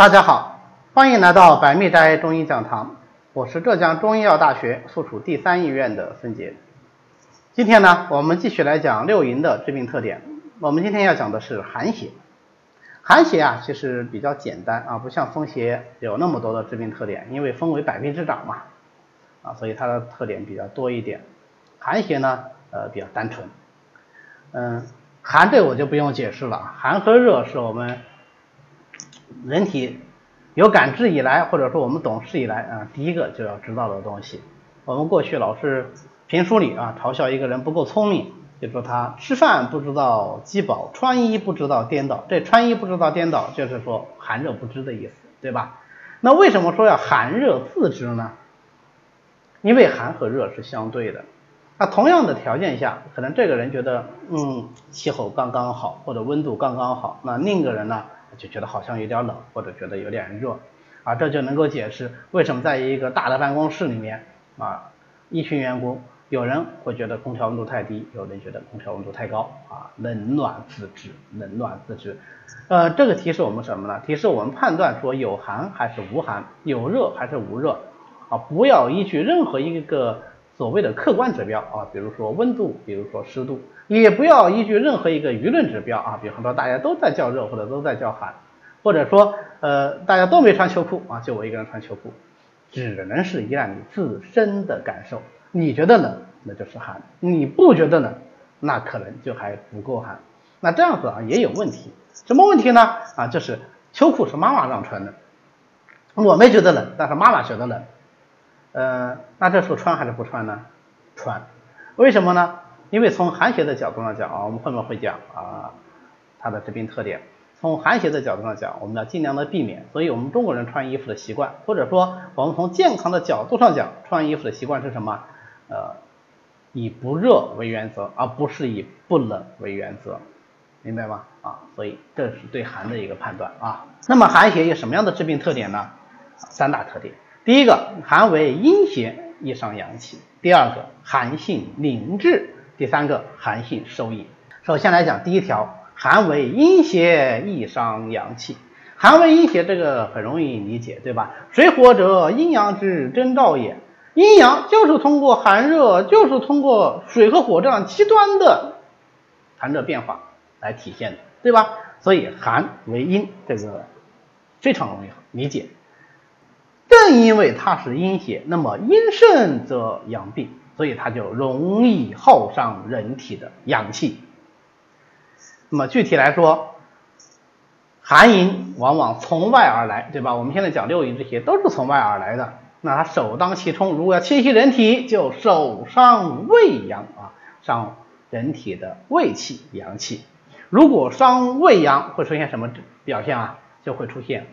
大家好，欢迎来到百密斋中医讲堂，我是浙江中医药大学附属第三医院的孙杰。今天呢，我们继续来讲六淫的致病特点。我们今天要讲的是寒邪。寒邪啊，其实比较简单啊，不像风邪有那么多的致病特点，因为风为百病之长嘛，啊，所以它的特点比较多一点。寒邪呢，呃，比较单纯。嗯，寒这我就不用解释了，寒和热是我们。人体有感知以来，或者说我们懂事以来啊，第一个就要知道的东西。我们过去老是评书里啊，嘲笑一个人不够聪明，就说他吃饭不知道饥饱，穿衣不知道颠倒。这穿衣不知道颠倒，就是说寒热不知的意思，对吧？那为什么说要寒热自知呢？因为寒和热是相对的。那同样的条件下，可能这个人觉得嗯气候刚刚好，或者温度刚刚好，那另一个人呢？就觉得好像有点冷，或者觉得有点热，啊，这就能够解释为什么在一个大的办公室里面啊，一群员工，有人会觉得空调温度太低，有人觉得空调温度太高，啊，冷暖自知，冷暖自知，呃，这个提示我们什么呢？提示我们判断说有寒还是无寒，有热还是无热，啊，不要依据任何一个所谓的客观指标啊，比如说温度，比如说湿度。也不要依据任何一个舆论指标啊，比方说大家都在叫热或者都在叫寒，或者说呃大家都没穿秋裤啊，就我一个人穿秋裤，只能是依赖你自身的感受。你觉得冷，那就是寒；你不觉得冷，那可能就还不够寒。那这样子啊也有问题，什么问题呢？啊，就是秋裤是妈妈让穿的，我没觉得冷，但是妈妈觉得冷，呃，那这时候穿还是不穿呢？穿，为什么呢？因为从寒邪的角度上讲啊，我们后面会讲啊它的致病特点。从寒邪的角度上讲，我们要尽量的避免。所以我们中国人穿衣服的习惯，或者说我们从健康的角度上讲，穿衣服的习惯是什么？呃，以不热为原则，而不是以不冷为原则，明白吗？啊，所以这是对寒的一个判断啊。那么寒邪有什么样的致病特点呢？三大特点。第一个，寒为阴邪，易伤阳气；第二个，寒性凝滞。第三个寒性收引。首先来讲第一条，寒为阴邪，易伤阳气。寒为阴邪，这个很容易理解，对吧？水火者，阴阳之征兆也。阴阳就是通过寒热，就是通过水和火这样极端的寒热变化来体现的，对吧？所以寒为阴，这个非常容易理解。正因为它是阴邪，那么阴盛则阳病。所以它就容易耗伤人体的阳气。那么具体来说，寒淫往往从外而来，对吧？我们现在讲六淫这些都是从外而来的。那它首当其冲，如果要侵袭人体，就首伤胃阳啊，伤人体的胃气、阳气。如果伤胃阳，会出现什么表现啊？就会出现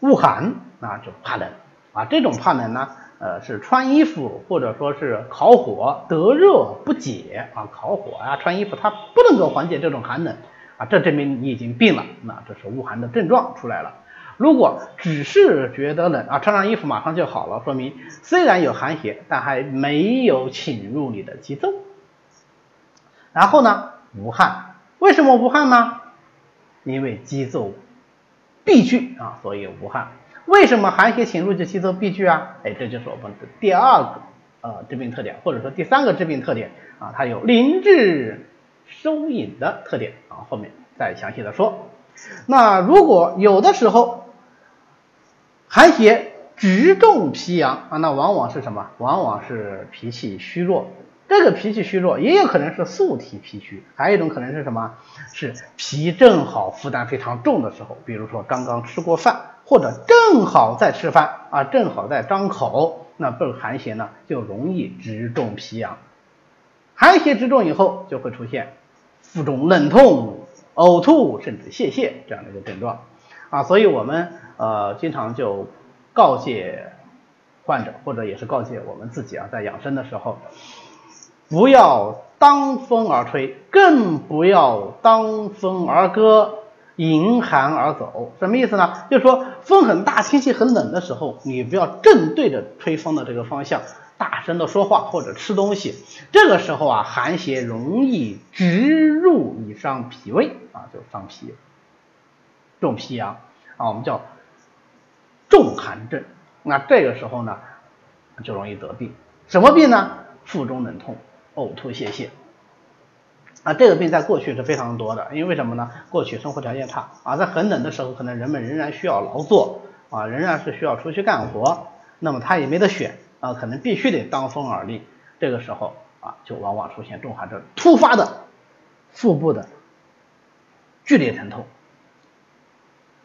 恶寒啊，就怕冷啊。这种怕冷呢？呃，是穿衣服或者说是烤火得热不解啊，烤火啊，穿衣服它不能够缓解这种寒冷啊，这证明你已经病了，那这是恶寒的症状出来了。如果只是觉得冷啊，穿上衣服马上就好了，说明虽然有寒邪，但还没有侵入你的肌奏。然后呢，无汗，为什么无汗呢？因为肌奏闭聚啊，所以无汗。为什么寒邪侵入就吸收闭聚啊？哎，这就是我们的第二个呃致病特点，或者说第三个致病特点啊，它有凝滞收引的特点啊，后面再详细的说。那如果有的时候寒邪直中脾阳啊，那往往是什么？往往是脾气虚弱。这个脾气虚弱也有可能是素体脾虚，还有一种可能是什么？是脾正好负担非常重的时候，比如说刚刚吃过饭。或者正好在吃饭啊，正好在张口，那这寒邪呢就容易直中脾阳。寒邪直中以后，就会出现腹中冷痛、呕吐，甚至泄泻这样的一个症状啊。所以我们呃经常就告诫患者，或者也是告诫我们自己啊，在养生的时候，不要当风而吹，更不要当风而歌。迎寒而走，什么意思呢？就是说风很大，天气很冷的时候，你不要正对着吹风的这个方向大声的说话或者吃东西。这个时候啊，寒邪容易直入你伤脾胃啊，就伤脾，重脾阳啊，我们叫重寒症。那这个时候呢，就容易得病。什么病呢？腹中冷痛、呕吐、泄泻。啊，这个病在过去是非常多的，因为什么呢？过去生活条件差啊，在很冷的时候，可能人们仍然需要劳作啊，仍然是需要出去干活，那么他也没得选啊，可能必须得当风而立。这个时候啊，就往往出现重寒症，突发的腹部的剧烈疼痛。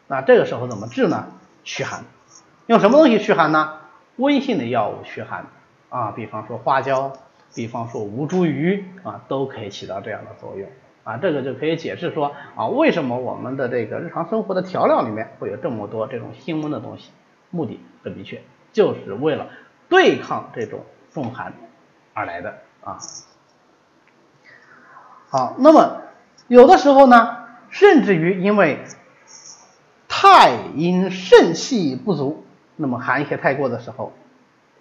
那这个时候怎么治呢？驱寒，用什么东西驱寒呢？温性的药物驱寒啊，比方说花椒。比方说吴茱萸啊，都可以起到这样的作用啊，这个就可以解释说啊，为什么我们的这个日常生活的调料里面会有这么多这种辛温的东西，目的很明确，就是为了对抗这种重寒而来的啊。好，那么有的时候呢，甚至于因为太阴肾气不足，那么寒邪太过的时候，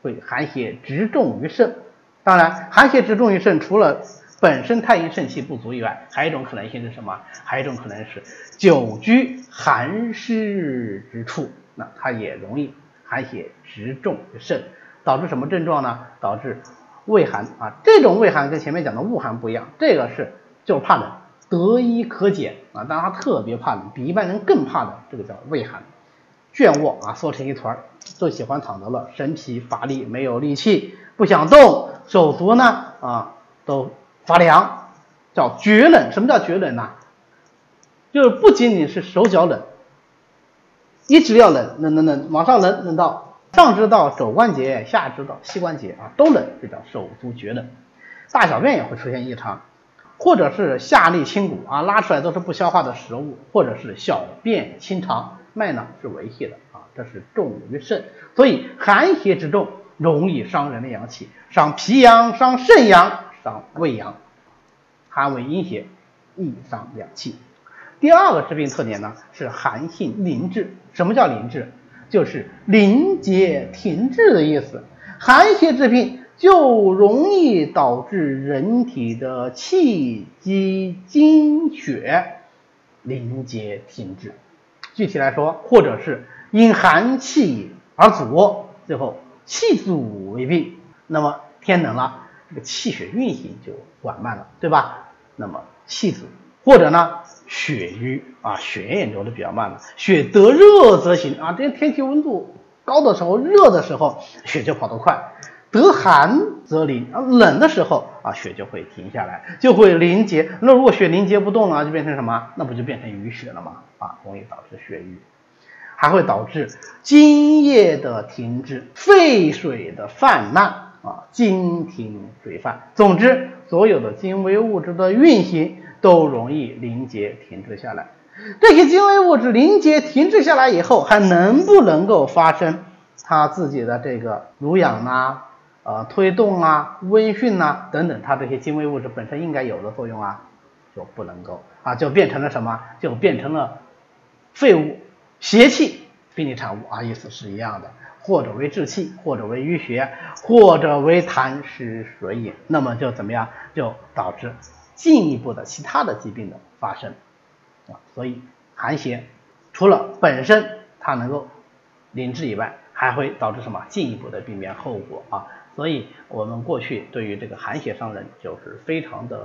会寒邪直中于肾。当然，寒邪直中于肾，除了本身太阴肾气不足以外，还有一种可能性是什么？还有一种可能是久居寒湿之处，那它也容易寒邪直中于肾，导致什么症状呢？导致畏寒啊。这种畏寒跟前面讲的恶寒不一样，这个是就是怕冷，得一可减啊。当然他特别怕冷，比一般人更怕冷，这个叫畏寒。倦卧啊，缩成一团，就喜欢躺着了，身体乏力，没有力气，不想动。手足呢啊都发凉，叫厥冷。什么叫厥冷呢？就是不仅仅是手脚冷，一直要冷，冷冷冷，往上冷冷到上肢到肘关节，下肢到膝关节啊都冷，这叫手足厥冷。大小便也会出现异常，或者是下利清谷啊，拉出来都是不消化的食物，或者是小便清长，脉呢是维系的啊，这是重于肾，所以寒邪之重。容易伤人的阳气，伤脾阳、伤肾阳、伤胃阳，寒为阴邪，易伤阳气。第二个治病特点呢是寒性凝滞。什么叫凝滞？就是凝结停滞的意思。寒邪治病就容易导致人体的气机精血凝结停滞。具体来说，或者是因寒气而阻，最后。气阻为病，那么天冷了，这个气血运行就缓慢了，对吧？那么气阻或者呢血瘀啊，血液流的比较慢了，血得热则行啊，这天气温度高的时候，热的时候血就跑得快，得寒则凝啊，冷的时候啊血就会停下来，就会凝结。那如果血凝结不动了，就变成什么？那不就变成淤血了吗？啊，容易导致血瘀。还会导致津液的停滞、肺水的泛滥啊，津停水泛。总之，所有的精微物质的运行都容易凝结停滞下来。这些精微物质凝结停滞下来以后，还能不能够发生它自己的这个濡养啊、呃推动啊、温煦啊等等，它这些精微物质本身应该有的作用啊，就不能够啊，就变成了什么？就变成了废物。邪气病理产物啊，意思是一样的，或者为滞气，或者为淤血，或者为痰湿水饮，那么就怎么样，就导致进一步的其他的疾病的发生啊。所以寒邪除了本身它能够凝滞以外，还会导致什么进一步的病变后果啊？所以我们过去对于这个寒邪伤人就是非常的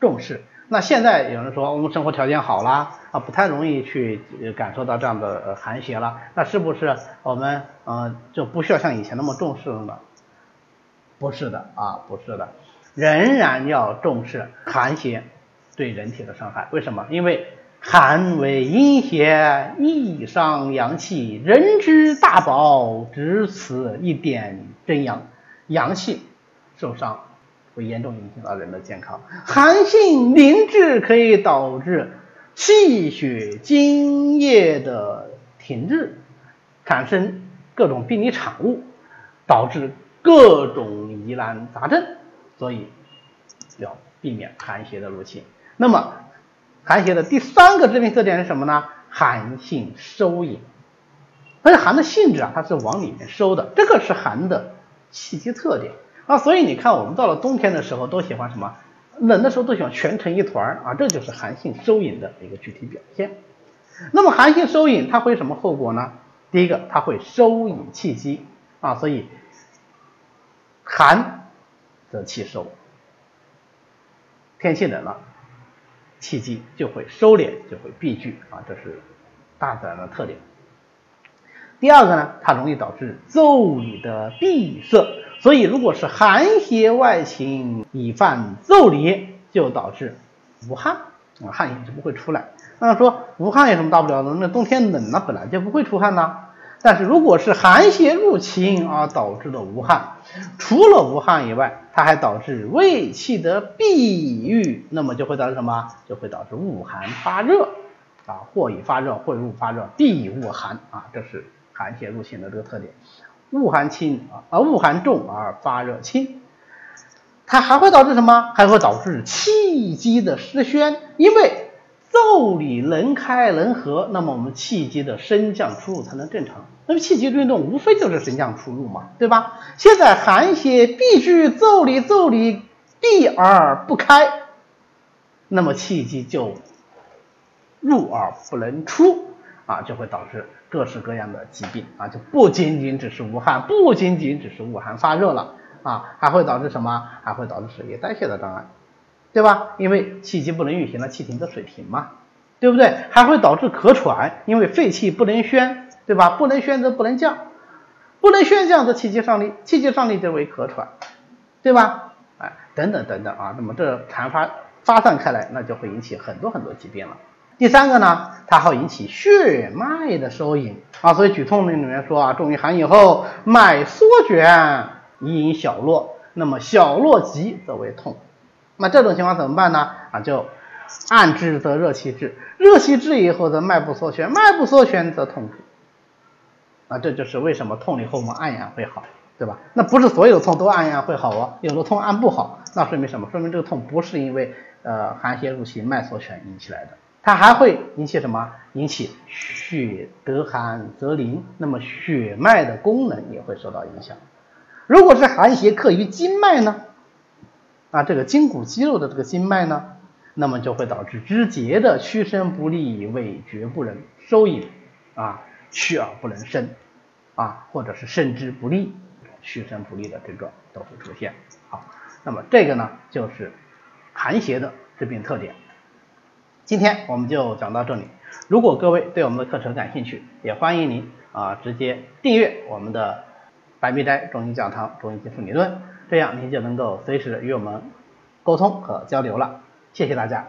重视。那现在有人说我们生活条件好了啊，不太容易去感受到这样的寒邪了，那是不是我们呃就不需要像以前那么重视了呢？不是的啊，不是的，仍然要重视寒邪对人体的伤害。为什么？因为寒为阴邪，易伤阳气，人之大宝只此一点真阳，阳气受伤。会严重影响到人的健康，寒性凝滞可以导致气血津液的停滞，产生各种病理产物，导致各种疑难杂症，所以要避免寒邪的入侵。那么寒邪的第三个致病特点是什么呢？寒性收引，而且寒的性质啊，它是往里面收的，这个是寒的气机特点。啊，所以你看，我们到了冬天的时候都喜欢什么？冷的时候都喜欢蜷成一团啊，这就是寒性收引的一个具体表现。那么寒性收引它会什么后果呢？第一个，它会收引气机啊，所以寒则气收，天气冷了，气机就会收敛，就会闭聚啊，这是大自然的特点。第二个呢，它容易导致腠理的闭塞，所以如果是寒邪外侵，以犯腠理，就导致无汗啊，汗液就不会出来。那说无汗有什么大不了的？那冬天冷了，本来就不会出汗呐。但是如果是寒邪入侵而导致的无汗，除了无汗以外，它还导致胃气的闭郁，那么就会导致什么？就会导致恶寒发热啊，或以发热，或以恶发热，必恶寒啊，这是。寒邪入侵的这个特点，恶寒轻啊，而恶寒重而发热轻，它还会导致什么？还会导致气机的失宣，因为腠理能开能合，那么我们气机的升降出入才能正常。那么气机运动无非就是升降出入嘛，对吧？现在寒邪闭聚腠理，腠理闭而不开，那么气机就入而不能出啊，就会导致。各式各样的疾病啊，就不仅仅只是无汗，不仅仅只是恶寒发热了啊，还会导致什么？还会导致水液代谢的障碍，对吧？因为气机不能运行了，气停则水停嘛，对不对？还会导致咳喘，因为肺气不能宣，对吧？不能宣则不能降，不能宣降则气机上逆，气机上逆则为咳喘，对吧？哎，等等等等啊，那么这传发发散开来，那就会引起很多很多疾病了。第三个呢，它会引起血脉的收引啊，所以举痛论里面说啊，重于寒以后，脉缩卷以，引小络，那么小络急则为痛，那这种情况怎么办呢？啊，就按之则热气滞，热气滞以后则脉不缩旋，脉不缩旋则痛苦，啊，这就是为什么痛了以后我们按压会好，对吧？那不是所有痛都按压会好哦，有的痛按不好，那说明什么？说明这个痛不是因为呃寒邪入侵、脉缩旋引起来的。它还会引起什么？引起血得寒则凝，那么血脉的功能也会受到影响。如果是寒邪克于经脉呢？那，这个筋骨肌肉的这个经脉呢，那么就会导致肢节的屈伸不利，尾绝不能收引啊，屈而不能伸啊，或者是伸之不利，屈伸不利的症状都会出现。好，那么这个呢，就是寒邪的致病特点。今天我们就讲到这里。如果各位对我们的课程感兴趣，也欢迎您啊直接订阅我们的白密斋中医讲堂中医基础理论，这样您就能够随时与我们沟通和交流了。谢谢大家。